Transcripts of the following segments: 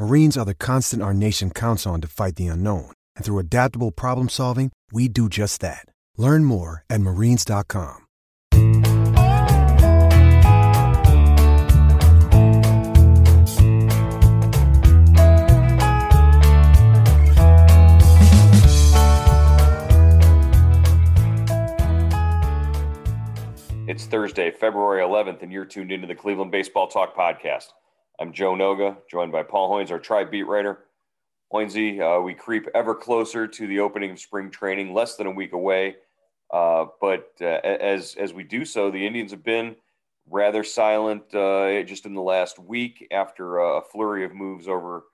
Marines are the constant our nation counts on to fight the unknown. And through adaptable problem solving, we do just that. Learn more at marines.com. It's Thursday, February 11th, and you're tuned into the Cleveland Baseball Talk podcast. I'm Joe Noga, joined by Paul Hoynes, our tribe beat writer. Hoynesy, uh, we creep ever closer to the opening of spring training, less than a week away. Uh, but uh, as as we do so, the Indians have been rather silent uh, just in the last week after a flurry of moves over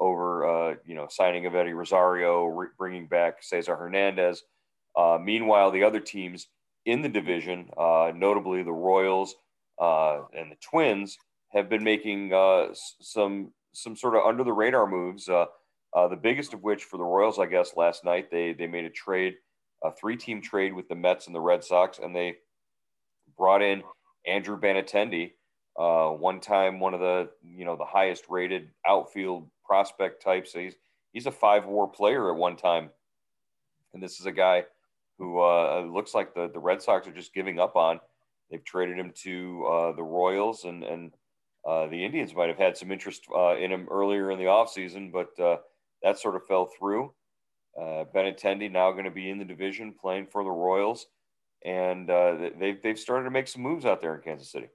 over uh, you know signing of Eddie Rosario, re- bringing back Cesar Hernandez. Uh, meanwhile, the other teams in the division, uh, notably the Royals uh, and the Twins, have been making uh, some some sort of under the radar moves. Uh, uh, the biggest of which for the Royals, I guess, last night they they made a trade, a three team trade with the Mets and the Red Sox, and they brought in Andrew Benintendi, uh, one time one of the you know the highest rated outfield prospect types. So he's he's a five WAR player at one time, and this is a guy who uh, looks like the, the Red Sox are just giving up on. They've traded him to uh, the Royals, and and uh, the Indians might have had some interest uh, in him earlier in the offseason, but uh, that sort of fell through. Uh, Benintendi now going to be in the division playing for the Royals, and they've they've started to make some moves out there in Kansas City.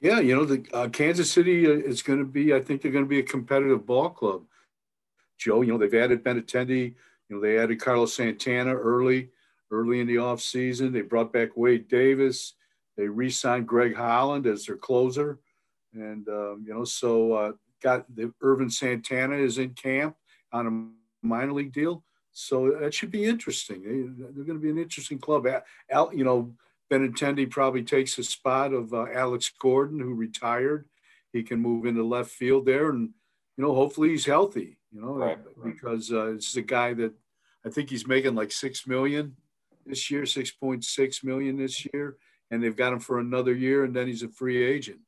Yeah, you know the Kansas City is going to be. I think they're going to be a competitive ball club. Joe, you know they've added Benintendi. You know they added Carlos Santana early early in the offseason. They brought back Wade Davis. They re-signed Greg Holland as their closer, and um, you know, so uh, got the Ervin Santana is in camp on a minor league deal. So that should be interesting. They, are going to be an interesting club. Al, you know, Benintendi probably takes the spot of uh, Alex Gordon, who retired. He can move into left field there, and you know, hopefully he's healthy. You know, right, because uh, this is a guy that I think he's making like six million this year, 6.6 million this year, and they've got him for another year, and then he's a free agent.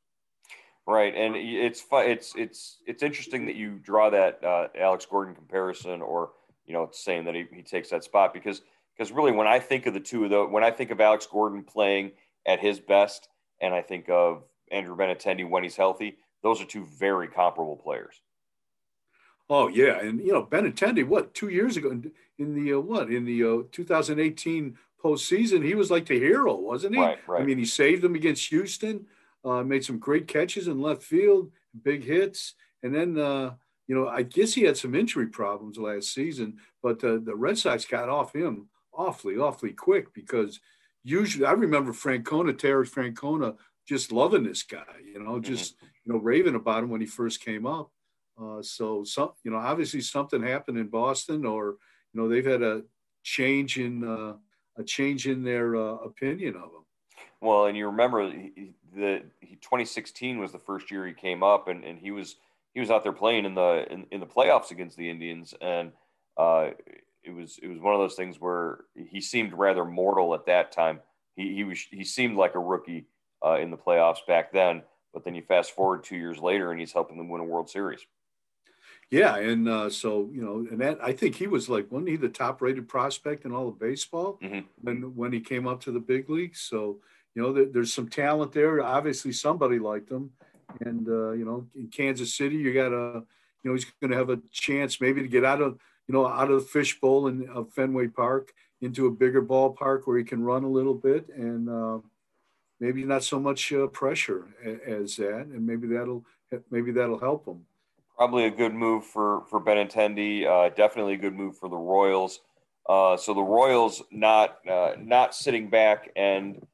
Right, and it's it's it's it's interesting that you draw that uh, Alex Gordon comparison, or you know, saying that he, he takes that spot because because really, when I think of the two of the when I think of Alex Gordon playing at his best, and I think of Andrew Benintendi when he's healthy, those are two very comparable players. Oh yeah, and you know Benintendi, what two years ago in the uh, what in the uh, 2018 postseason, he was like the hero, wasn't he? Right, right. I mean, he saved them against Houston, uh, made some great catches in left field, big hits, and then uh, you know I guess he had some injury problems last season, but uh, the Red Sox got off him awfully, awfully quick because usually I remember Francona, Terry Francona, just loving this guy, you know, mm-hmm. just you know raving about him when he first came up. Uh, so some, you know, obviously something happened in Boston, or you know they've had a change in uh, a change in their uh, opinion of him. Well, and you remember the 2016 was the first year he came up, and, and he was he was out there playing in the in, in the playoffs against the Indians, and uh, it was it was one of those things where he seemed rather mortal at that time. He he was he seemed like a rookie uh, in the playoffs back then, but then you fast forward two years later, and he's helping them win a World Series. Yeah, and uh, so you know, and that I think he was like wasn't he the top rated prospect in all of baseball mm-hmm. when when he came up to the big leagues? So you know, there, there's some talent there. Obviously, somebody liked him, and uh, you know, in Kansas City, you got a you know he's going to have a chance maybe to get out of you know out of the fishbowl in of Fenway Park into a bigger ballpark where he can run a little bit and uh, maybe not so much uh, pressure as that, and maybe that'll maybe that'll help him. Probably a good move for for Benintendi. Uh, definitely a good move for the Royals. Uh, so the Royals not uh, not sitting back and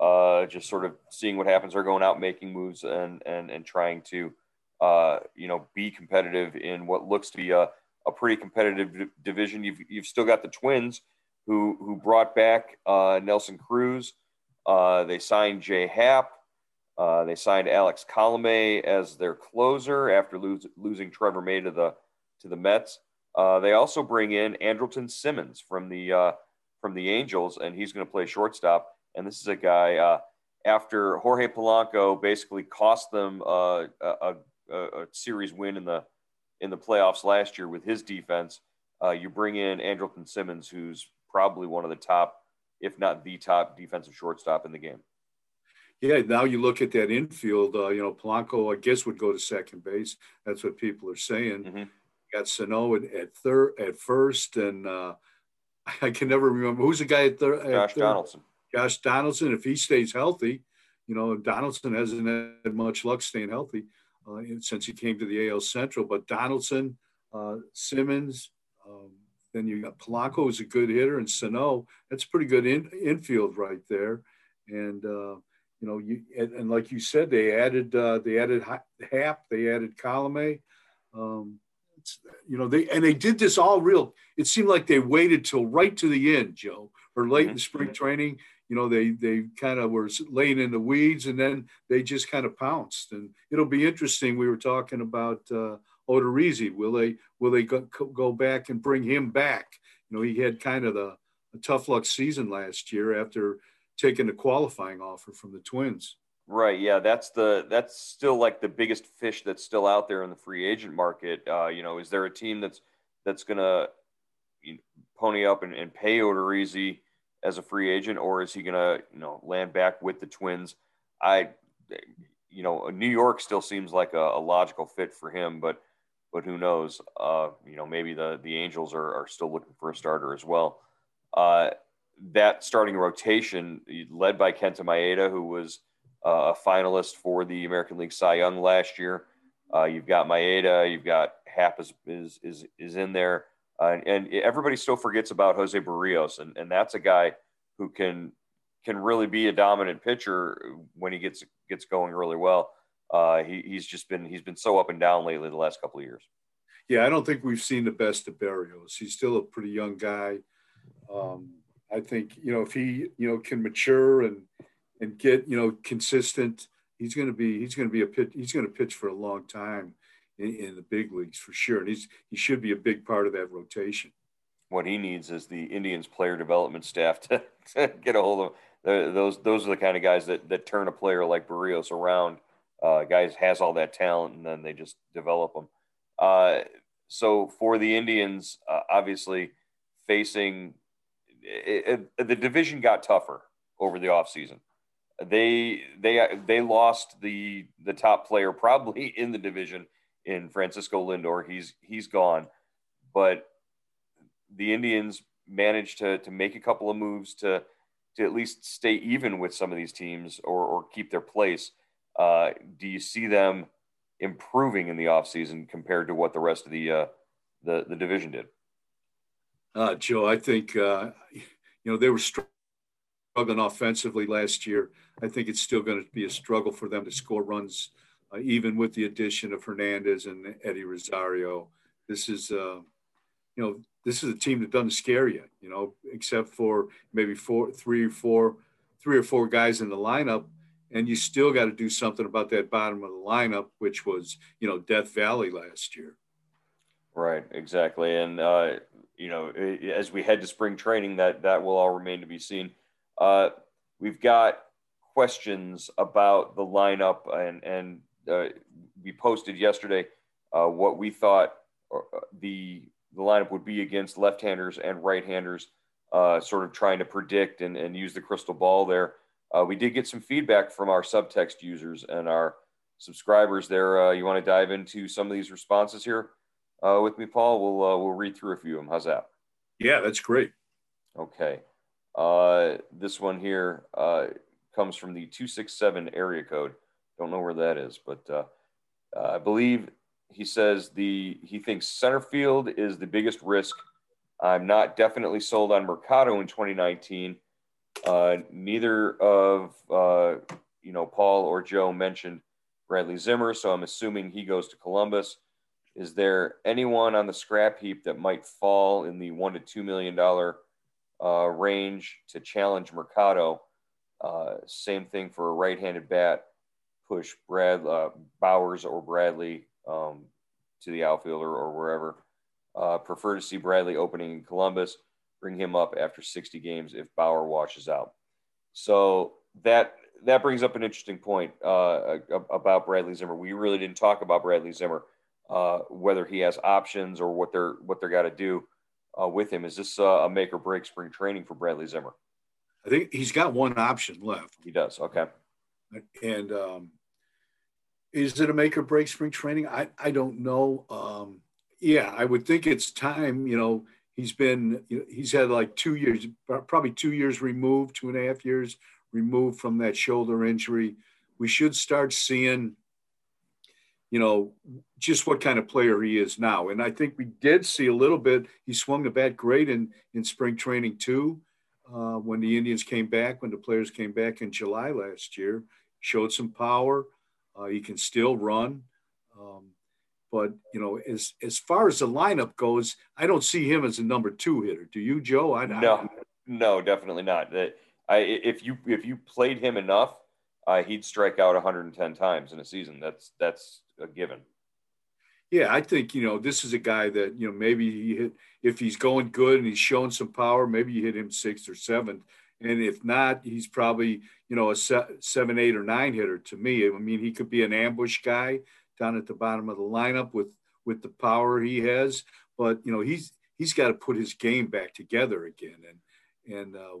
uh, just sort of seeing what happens. They're going out making moves and and and trying to uh, you know be competitive in what looks to be a, a pretty competitive division. You've you've still got the Twins who who brought back uh, Nelson Cruz. Uh, they signed Jay Happ. They signed Alex Colome as their closer after lose, losing Trevor May to the to the Mets. Uh, they also bring in Andrelton Simmons from the uh, from the Angels, and he's going to play shortstop. And this is a guy uh, after Jorge Polanco basically cost them uh, a, a, a, series win in the in the playoffs last year with his defense. Uh, you bring in Andrelton Simmons, who's probably one of the top, if not the top, defensive shortstop in the game. Yeah, now you look at that infield. Uh, you know, Polanco, I guess, would go to second base. That's what people are saying. Mm-hmm got Sano at, at third, at first, and uh, I can never remember who's the guy at, third. Josh Donaldson. Josh Donaldson, if he stays healthy, you know, Donaldson hasn't had much luck staying healthy uh, since he came to the AL Central. But Donaldson, uh, Simmons, um, then you got Polanco is a good hitter, and Sano. That's pretty good in, infield right there. And uh, you know, you and, and, like you said, they added uh, they added Happ, they added Colome. Um, you know they and they did this all real it seemed like they waited till right to the end joe or late mm-hmm. in spring training you know they they kind of were laying in the weeds and then they just kind of pounced and it'll be interesting we were talking about uh Odorizzi. will they will they go, go back and bring him back you know he had kind of the a tough luck season last year after taking a qualifying offer from the twins Right. Yeah. That's the that's still like the biggest fish that's still out there in the free agent market. Uh, you know, is there a team that's that's gonna you know, pony up and, and pay Odorizzi as a free agent, or is he gonna you know land back with the Twins? I, you know, New York still seems like a, a logical fit for him, but but who knows? Uh, you know, maybe the the Angels are, are still looking for a starter as well. Uh, that starting rotation, led by Kenta Maeda, who was uh, a finalist for the American League Cy Young last year. Uh, you've got Maeda, you've got Happ is is is, is in there, uh, and, and, everybody still forgets about Jose Berrios, and, and that's a guy who can can really be a dominant pitcher when he gets gets going really well. Uh, he, he's just been he's been so up and down lately the last couple of years. Yeah, I don't think we've seen the best of Berrios. He's still a pretty young guy. Um, I think you know if he you know can mature and and get you know consistent. He's going to be he's going to be a pitch. He's going to pitch for a long time in, in the big leagues for sure, and he's he should be a big part of that rotation. What he needs is the Indians player development staff to, to get a hold of those. Those are the kind of guys that that turn a player like Berrios around. Uh, guys has all that talent, and then they just develop them. Uh, so for the Indians, uh, obviously facing it, it, the division got tougher over the offseason they they they lost the the top player probably in the division in Francisco Lindor. He's he's gone, but the Indians managed to to make a couple of moves to to at least stay even with some of these teams or or keep their place. Uh, do you see them improving in the offseason compared to what the rest of the uh, the the division did? Uh, Joe, I think uh, you know they were struggling offensively last year. I think it's still going to be a struggle for them to score runs, uh, even with the addition of Hernandez and Eddie Rosario. This is, uh, you know, this is a team that doesn't scare you, you know, except for maybe four, three or four, three or four guys in the lineup. And you still got to do something about that bottom of the lineup, which was, you know, Death Valley last year. Right, exactly. And, uh, you know, as we head to spring training, that that will all remain to be seen. Uh, we've got questions about the lineup, and and uh, we posted yesterday uh, what we thought uh, the the lineup would be against left-handers and right-handers, uh, sort of trying to predict and, and use the crystal ball there. Uh, we did get some feedback from our subtext users and our subscribers there. Uh, you want to dive into some of these responses here with me, Paul? We'll we'll read through a few of them. How's that? Yeah, that's great. Okay. Uh, this one here uh, comes from the 267 area code. Don't know where that is, but uh, I believe he says the he thinks center field is the biggest risk. I'm not definitely sold on Mercado in 2019. Uh, neither of uh, you know Paul or Joe mentioned Bradley Zimmer, so I'm assuming he goes to Columbus. Is there anyone on the scrap heap that might fall in the one to two million dollar uh, range to challenge Mercado? Uh, same thing for a right-handed bat. Push Brad uh, Bauers or Bradley um, to the outfielder or wherever. Uh, prefer to see Bradley opening in Columbus. Bring him up after 60 games if Bauer washes out. So that that brings up an interesting point uh, about Bradley Zimmer. We really didn't talk about Bradley Zimmer, uh, whether he has options or what they're what they're got to do uh, with him. Is this a make or break spring training for Bradley Zimmer? I think he's got one option left. He does. Okay. And um, is it a make or break spring training? I, I don't know. Um, yeah, I would think it's time. You know, he's been, you know, he's had like two years, probably two years removed, two and a half years removed from that shoulder injury. We should start seeing, you know, just what kind of player he is now. And I think we did see a little bit. He swung the bat great in, in spring training too. Uh, when the Indians came back, when the players came back in July last year, showed some power. Uh, he can still run. Um, but you know, as as far as the lineup goes, I don't see him as a number two hitter. Do you, Joe? I, no, I, no, definitely not. That I, if you if you played him enough, uh, he'd strike out 110 times in a season. That's that's a given. Yeah, I think you know this is a guy that you know maybe he hit if he's going good and he's showing some power, maybe you hit him sixth or seventh, and if not, he's probably you know a seven, eight, or nine hitter to me. I mean, he could be an ambush guy down at the bottom of the lineup with with the power he has, but you know he's he's got to put his game back together again, and and uh,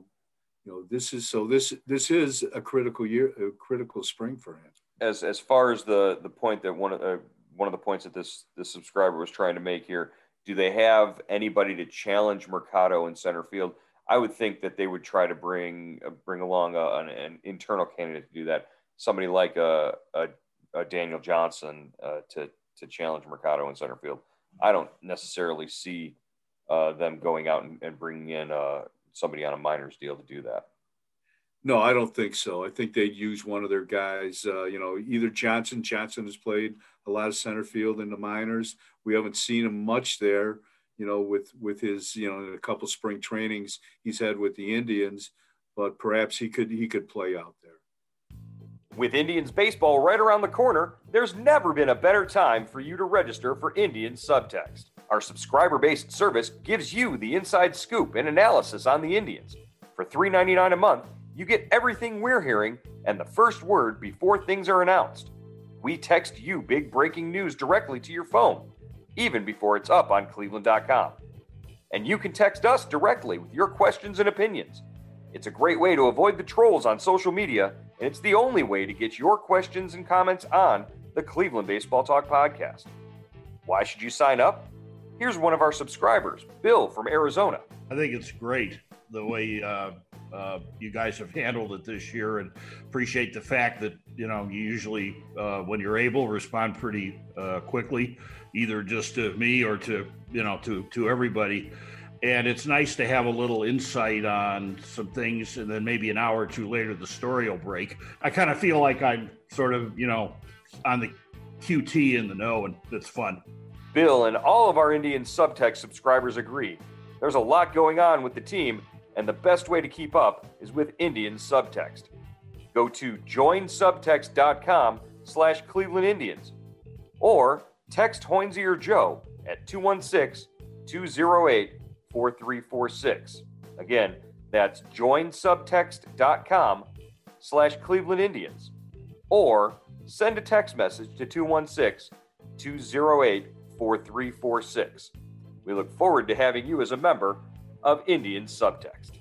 you know this is so this this is a critical year, a critical spring for him. As as far as the the point that one of uh, one of the points that this this subscriber was trying to make here, do they have anybody to challenge Mercado in center field? I would think that they would try to bring uh, bring along a, an, an, internal candidate to do that. Somebody like a, a, a Daniel Johnson uh, to to challenge Mercado in center field. I don't necessarily see uh, them going out and, and bringing in uh, somebody on a minors deal to do that. No, I don't think so. I think they'd use one of their guys. Uh, you know, either Johnson. Johnson has played a lot of center field in the minors. We haven't seen him much there you know, with with his you know a couple spring trainings he's had with the Indians, but perhaps he could he could play out there. With Indians baseball right around the corner, there's never been a better time for you to register for Indians Subtext. Our subscriber based service gives you the inside scoop and analysis on the Indians. For $3.99 a month, you get everything we're hearing and the first word before things are announced. We text you big breaking news directly to your phone even before it's up on cleveland.com. And you can text us directly with your questions and opinions. It's a great way to avoid the trolls on social media, and it's the only way to get your questions and comments on the Cleveland Baseball Talk podcast. Why should you sign up? Here's one of our subscribers, Bill from Arizona. I think it's great the way uh, uh, you guys have handled it this year, and appreciate the fact that you know you usually, uh, when you're able, respond pretty uh, quickly either just to me or to you know to to everybody. And it's nice to have a little insight on some things and then maybe an hour or two later the story will break. I kind of feel like i'm sort of you know on the qt in the know and it's fun. Bill and all of our indian subtext subscribers agree. There's a lot going on with the team and the best way to keep up is with indian subtext go to joinsubtext.com slash cleveland indians or Text Hoinsey or Joe at 216 208 4346. Again, that's joinsubtext.com slash Cleveland Indians. Or send a text message to 216 208 4346. We look forward to having you as a member of Indian Subtext.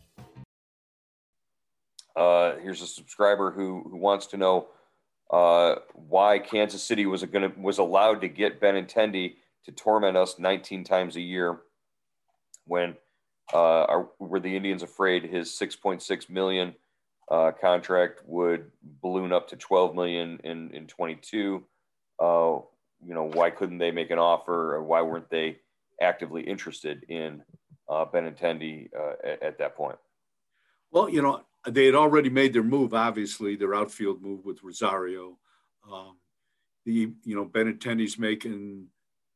Uh, here's a subscriber who, who wants to know uh, why Kansas City was going was allowed to get Benintendi to torment us 19 times a year when Uh, are, were the Indians afraid his 6.6 million uh, contract would balloon up to 12 million in in 22? Uh, you know, why couldn't they make an offer, or why weren't they actively interested in uh, Benintendi uh, at, at that point? Well, you know, they had already made their move. Obviously, their outfield move with Rosario. Um, the you know Benintendi's making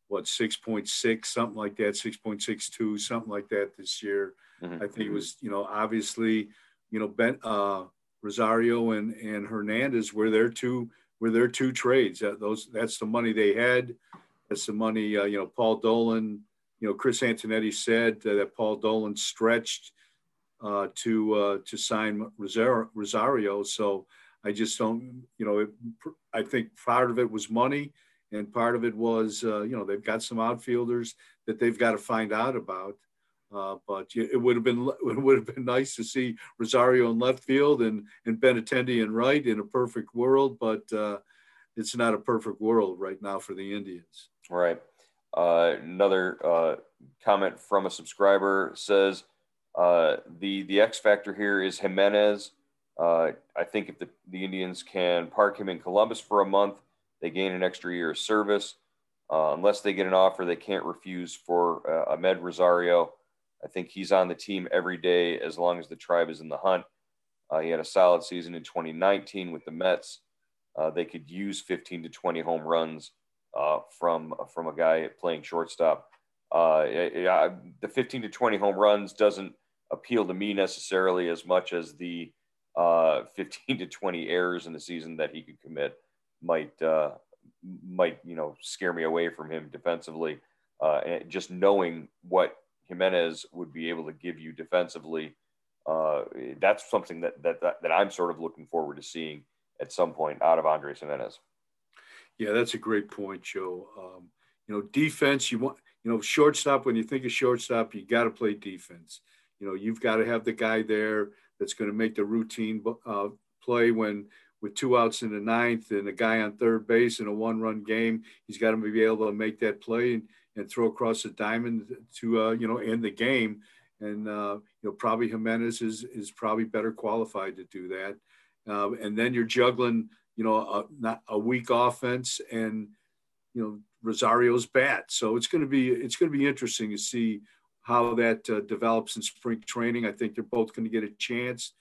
what 6.6 something like that 6.62 something like that this year mm-hmm. i think it was you know obviously you know ben uh, rosario and and hernandez were their two were their two trades that those that's the money they had that's the money uh, you know paul dolan you know chris antonetti said that paul dolan stretched uh, to uh, to sign rosario, so i just don't you know it, i think part of it was money and part of it was uh, you know they've got some outfielders that they've got to find out about. Uh, but it would have been it would have been nice to see Rosario in left field and and Benintendi in right in a perfect world, but uh, it's not a perfect world right now for the Indians. Right. Uh, another uh, comment from a subscriber says uh, the the X factor here is Gimenez. Uh, I think if the, the Indians can park him in Columbus for a month they gain an extra year of service. Uh, unless they get an offer, they can't refuse for uh, Amed Rosario. I think he's on the team every day as long as the tribe is in the hunt. Uh, he had a solid season in 2019 with the Mets. Uh, they could use 15 to 20 home runs uh, from from a guy playing shortstop. Uh, it, the 15 to 20 home runs doesn't appeal to me necessarily as much as the 15 to 20 errors in the season that he could commit might uh, might you know scare me away from him defensively. Uh, and just knowing what Gimenez would be able to give you defensively, uh, that's something that, that that I'm sort of looking forward to seeing at some point out of Andres Gimenez. Yeah, that's a great point, Joe. Um, you know, defense. You want you know shortstop. When you think of shortstop, you got to play defense. You know, you've got to have the guy there that's going to make the routine uh, play when with two outs in the ninth and a guy on third base in a one run game. He's got to be able to make that play and, and throw across the diamond to, uh, you know, end the game. And, uh, you know, probably Gimenez is, is probably better qualified to do that. Uh, and then you're juggling, you know, a, a weak offense and, you know, Rosario's bat. So it's going to be, it's going to be interesting to see how that uh, develops in spring training. I think they're both going to get a chance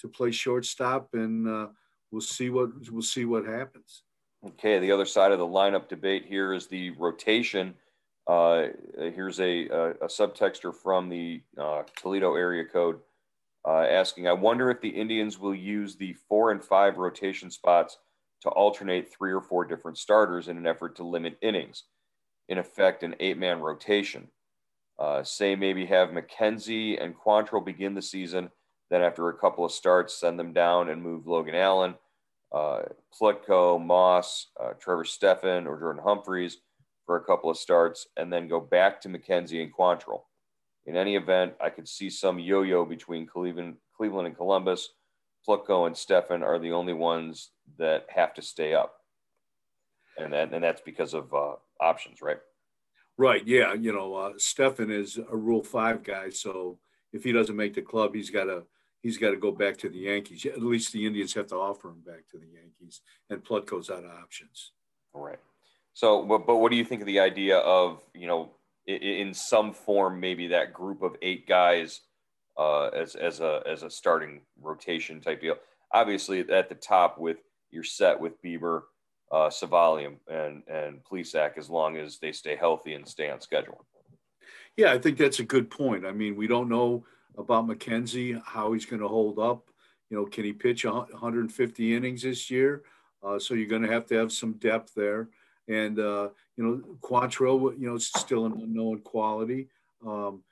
to play shortstop and, uh, we'll see what we'll see what happens. Okay, the other side of the lineup debate here is the rotation. Uh, here's a, a, a, subtexter from the uh, Toledo area code uh, asking, I wonder if the Indians will use the four and five rotation spots to alternate three or four different starters in an effort to limit innings. In effect, an eight man rotation. Uh, say maybe have McKenzie and Quantrill begin the season then after a couple of starts, send them down and move Logan Allen, uh, Plutko, Moss, uh, Trevor Stephan, or Jordan Humphreys for a couple of starts, and then go back to McKenzie and Quantrill. In any event, I could see some yo-yo between Cleveland, Cleveland and Columbus. Plutko and Stephan are the only ones that have to stay up, and that, and that's because of uh, options, right? Right. Yeah. You know, uh, Stephan is a Rule Five guy, so if he doesn't make the club, he's got to he's got to go back to the Yankees. At least the Indians have to offer him back to the Yankees, and Plutko's out of options. All right. So, but, but what do you think of the idea of you know in some form maybe that group of eight guys uh, as as a as a starting rotation type deal? Obviously, at the top with you're set with Bieber, uh, Civale, and and Plesac as long as they stay healthy and stay on schedule. Yeah, I think that's a good point. I mean, we don't know about McKenzie, how he's going to hold up. You know, can he pitch 150 innings this year? Uh, so you're going to have to have some depth there. And, uh, you know, Quantrill, you know, it's still an unknown quality. Um,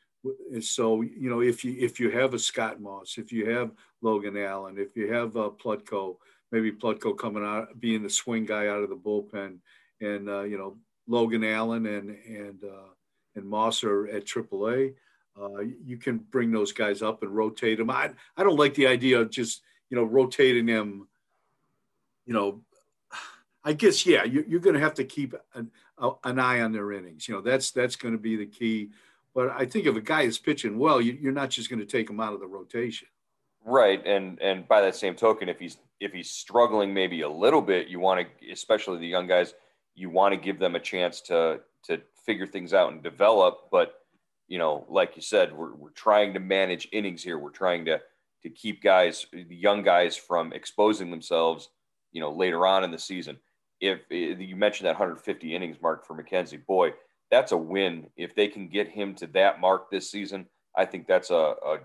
and so, you know, if you if you have a Scott Moss, if you have Logan Allen, if you have uh, Plutko, maybe Plutko coming out, being the swing guy out of the bullpen, and, uh, you know, Logan Allen and, and, uh, and Moss are at AAA uh, you can bring those guys up and rotate them. I, I don't like the idea of just, you know, rotating them, you know, I guess, yeah, you, are going to have to keep an, an, eye on their innings. You know, that's, that's going to be the key. But I think if a guy is pitching well, you, are not just going to take him out of the rotation. Right, and and by that same token, if he's if he's struggling maybe a little bit, you want to, especially the young guys, you want to give them a chance to to figure things out and develop. But you know, like you said, we're we're trying to manage innings here. We're trying to to keep guys, young guys, from exposing themselves. You know, later on in the season. If you mentioned that 150 innings mark for McKenzie, boy, that's a win. If they can get him to that mark this season, I think that's a, a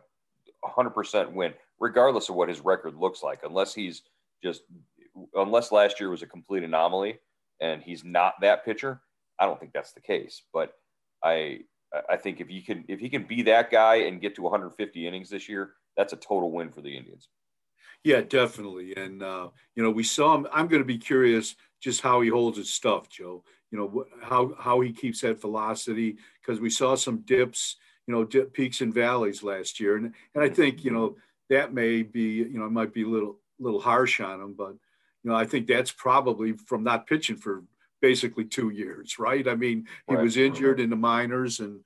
100% win regardless of what his record looks like, unless he's just, unless last year was a complete anomaly and he's not that pitcher. I don't think that's the case, but I, I think if you can, if he can be that guy and get to 150 innings this year, that's a total win for the Indians. Yeah, definitely. And, uh, you know, we saw him. I'm going to be curious just how he holds his stuff, Joe. You know, how, how he keeps that velocity because we saw some dips, you know, dip, peaks and valleys last year. And, and I think, you know, that may be, you know, it might be a little little harsh on him, but you know, I think that's probably from not pitching for basically two years, right? I mean, he right. was injured in the minors and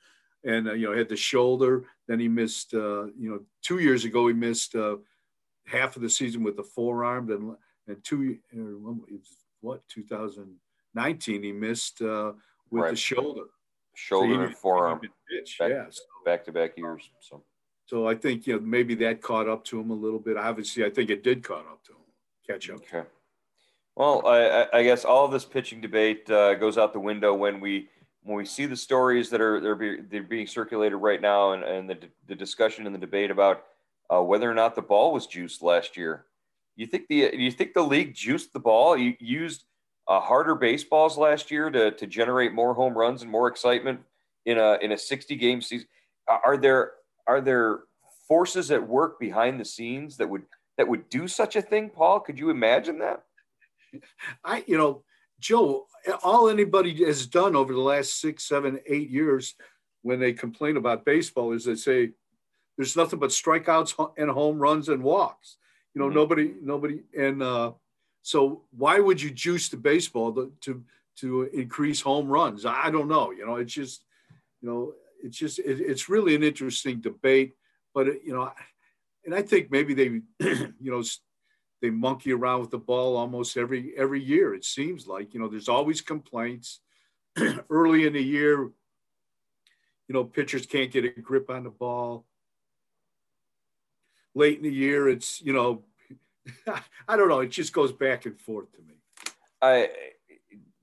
and uh, you know had the shoulder. Then he missed, uh, you know, two years ago he missed uh, half of the season with the forearm. Then and two, what 2019 he missed uh, with right. the shoulder, shoulder so and forearm, pitch. Back, yeah, back to back years. So so I think you know maybe that caught up to him a little bit. Obviously, I think it did caught up to him, catch up. Okay. Well, I, I guess all of this pitching debate uh, goes out the window when we when we see the stories that are they're, be, they're being circulated right now, and, and the the discussion and the debate about uh, whether or not the ball was juiced last year. You think the you think the league juiced the ball? You used uh, harder baseballs last year to to generate more home runs and more excitement in a in a sixty game season. Are there are there forces at work behind the scenes that would that would do such a thing paul could you imagine that i you know joe all anybody has done over the last six seven eight years when they complain about baseball is they say there's nothing but strikeouts and home runs and walks you know mm-hmm. nobody nobody and uh, so why would you juice the baseball to, to to increase home runs i don't know you know it's just you know it's just it, it's really an interesting debate. But it, you know, and I think maybe they, you know, they monkey around with the ball almost every every year. It seems like you know there's always complaints early in the year. You know, pitchers can't get a grip on the ball. Late in the year, it's you know, I don't know. It just goes back and forth to me. I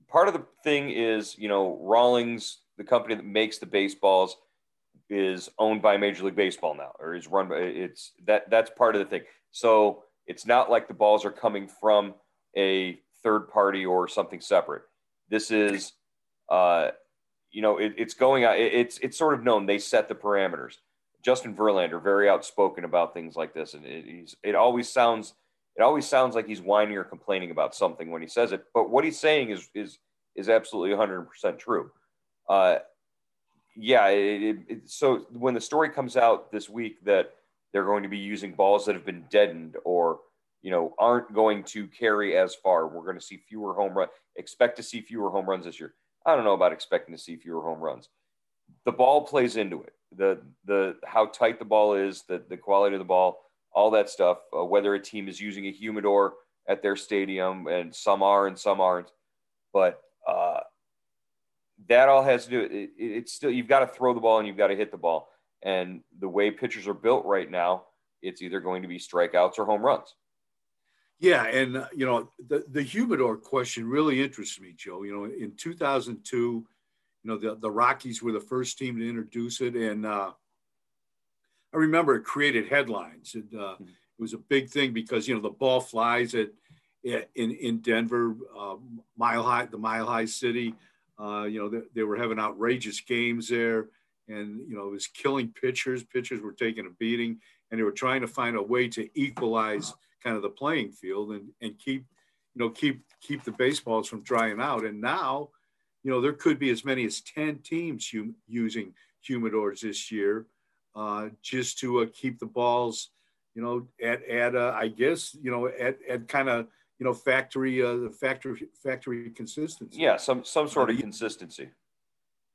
part of the thing is you know Rawlings the company that makes the baseballs is owned by Major League Baseball now, or is run by it's that that's part of the thing. So it's not like the balls are coming from a third party or something separate. This is, uh, you know, it, it's going out. It, it's it's sort of known. They set the parameters. Justin Verlander very outspoken about things like this, and it, it always sounds it always sounds like he's whining or complaining about something when he says it. But what he's saying is is is absolutely 100 percent true uh, yeah, it, it, so when the story comes out this week that they're going to be using balls that have been deadened or you know aren't going to carry as far, we're going to see fewer home runs. Expect to see fewer home runs this year. I don't know about expecting to see fewer home runs. The ball plays into it. The the how tight the ball is, the the quality of the ball, all that stuff. Uh, whether a team is using a humidor at their stadium, and some are and some aren't, but uh, that all has to do. It, it's still you've got to throw the ball and you've got to hit the ball. And the way pitchers are built right now, it's either going to be strikeouts or home runs. Yeah, and uh, you know the the humidor question really interests me, Joe. You know, in 2002, you know the the Rockies were the first team to introduce it, and uh, I remember it created headlines. And, uh, mm-hmm. It was a big thing because you know the ball flies at, at in in Denver, uh, mile high, the mile high city. Uh, you know, they, they, were having outrageous games there, and you know, it was killing pitchers. Pitchers were taking a beating, and they were trying to find a way to equalize kind of the playing field and and keep, you know, keep keep the baseballs from drying out. And now, you know, there could be as many as ten teams hum- using humidors this year, uh, just to uh, keep the balls, you know, at at uh, I guess you know at at kind of you know factory uh, factory factory consistency. Yeah, some some sort of consistency.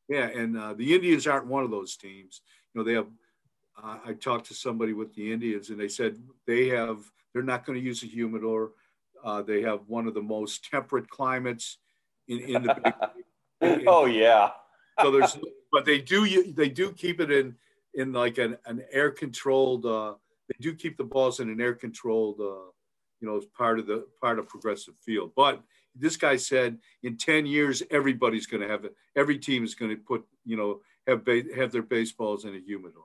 Yeah, and uh, the Indians aren't one of those teams. You know, they have. Uh, I talked to somebody with the Indians, and they said they have. They're not going to use a humidor. Uh, they have one of the most temperate climates in, in the. Big, oh yeah. so there's, but they do they do keep it in in like an, an air controlled. Uh, they do keep the balls in an air controlled. Uh, you know, as part of the part of progressive field, but this guy said in 10 years everybody's going to have it every team is going to put you know have ba- have their baseballs in a humidor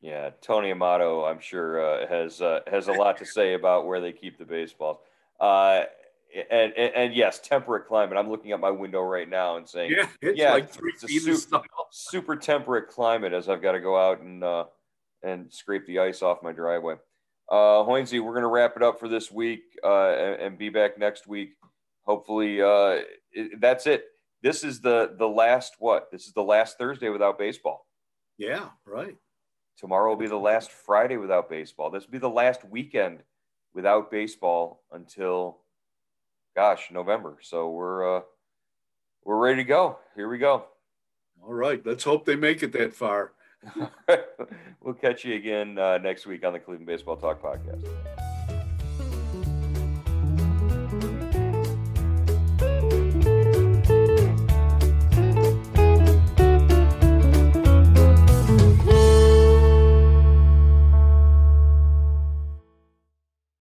yeah tony amato i'm sure uh, has uh, has a lot to say about where they keep the baseballs uh, and, and, and, yes temperate climate i'm looking at my window right now and saying yeah it's yeah, like three it's feet super, super temperate climate as i've got to go out and uh, and scrape the ice off my driveway uh, Hoinsey, we're going to wrap it up for this week uh, and, and be back next week hopefully uh, it, that's it. This is the the last what? This is the last Thursday without baseball. Yeah, right. Tomorrow will be the last Friday without baseball. This will be the last weekend without baseball until, gosh, November. So we're uh, we're ready to go. Here we go. All right. Let's hope they make it that far. we'll catch you again uh, next week on the Cleveland Baseball Talk podcast.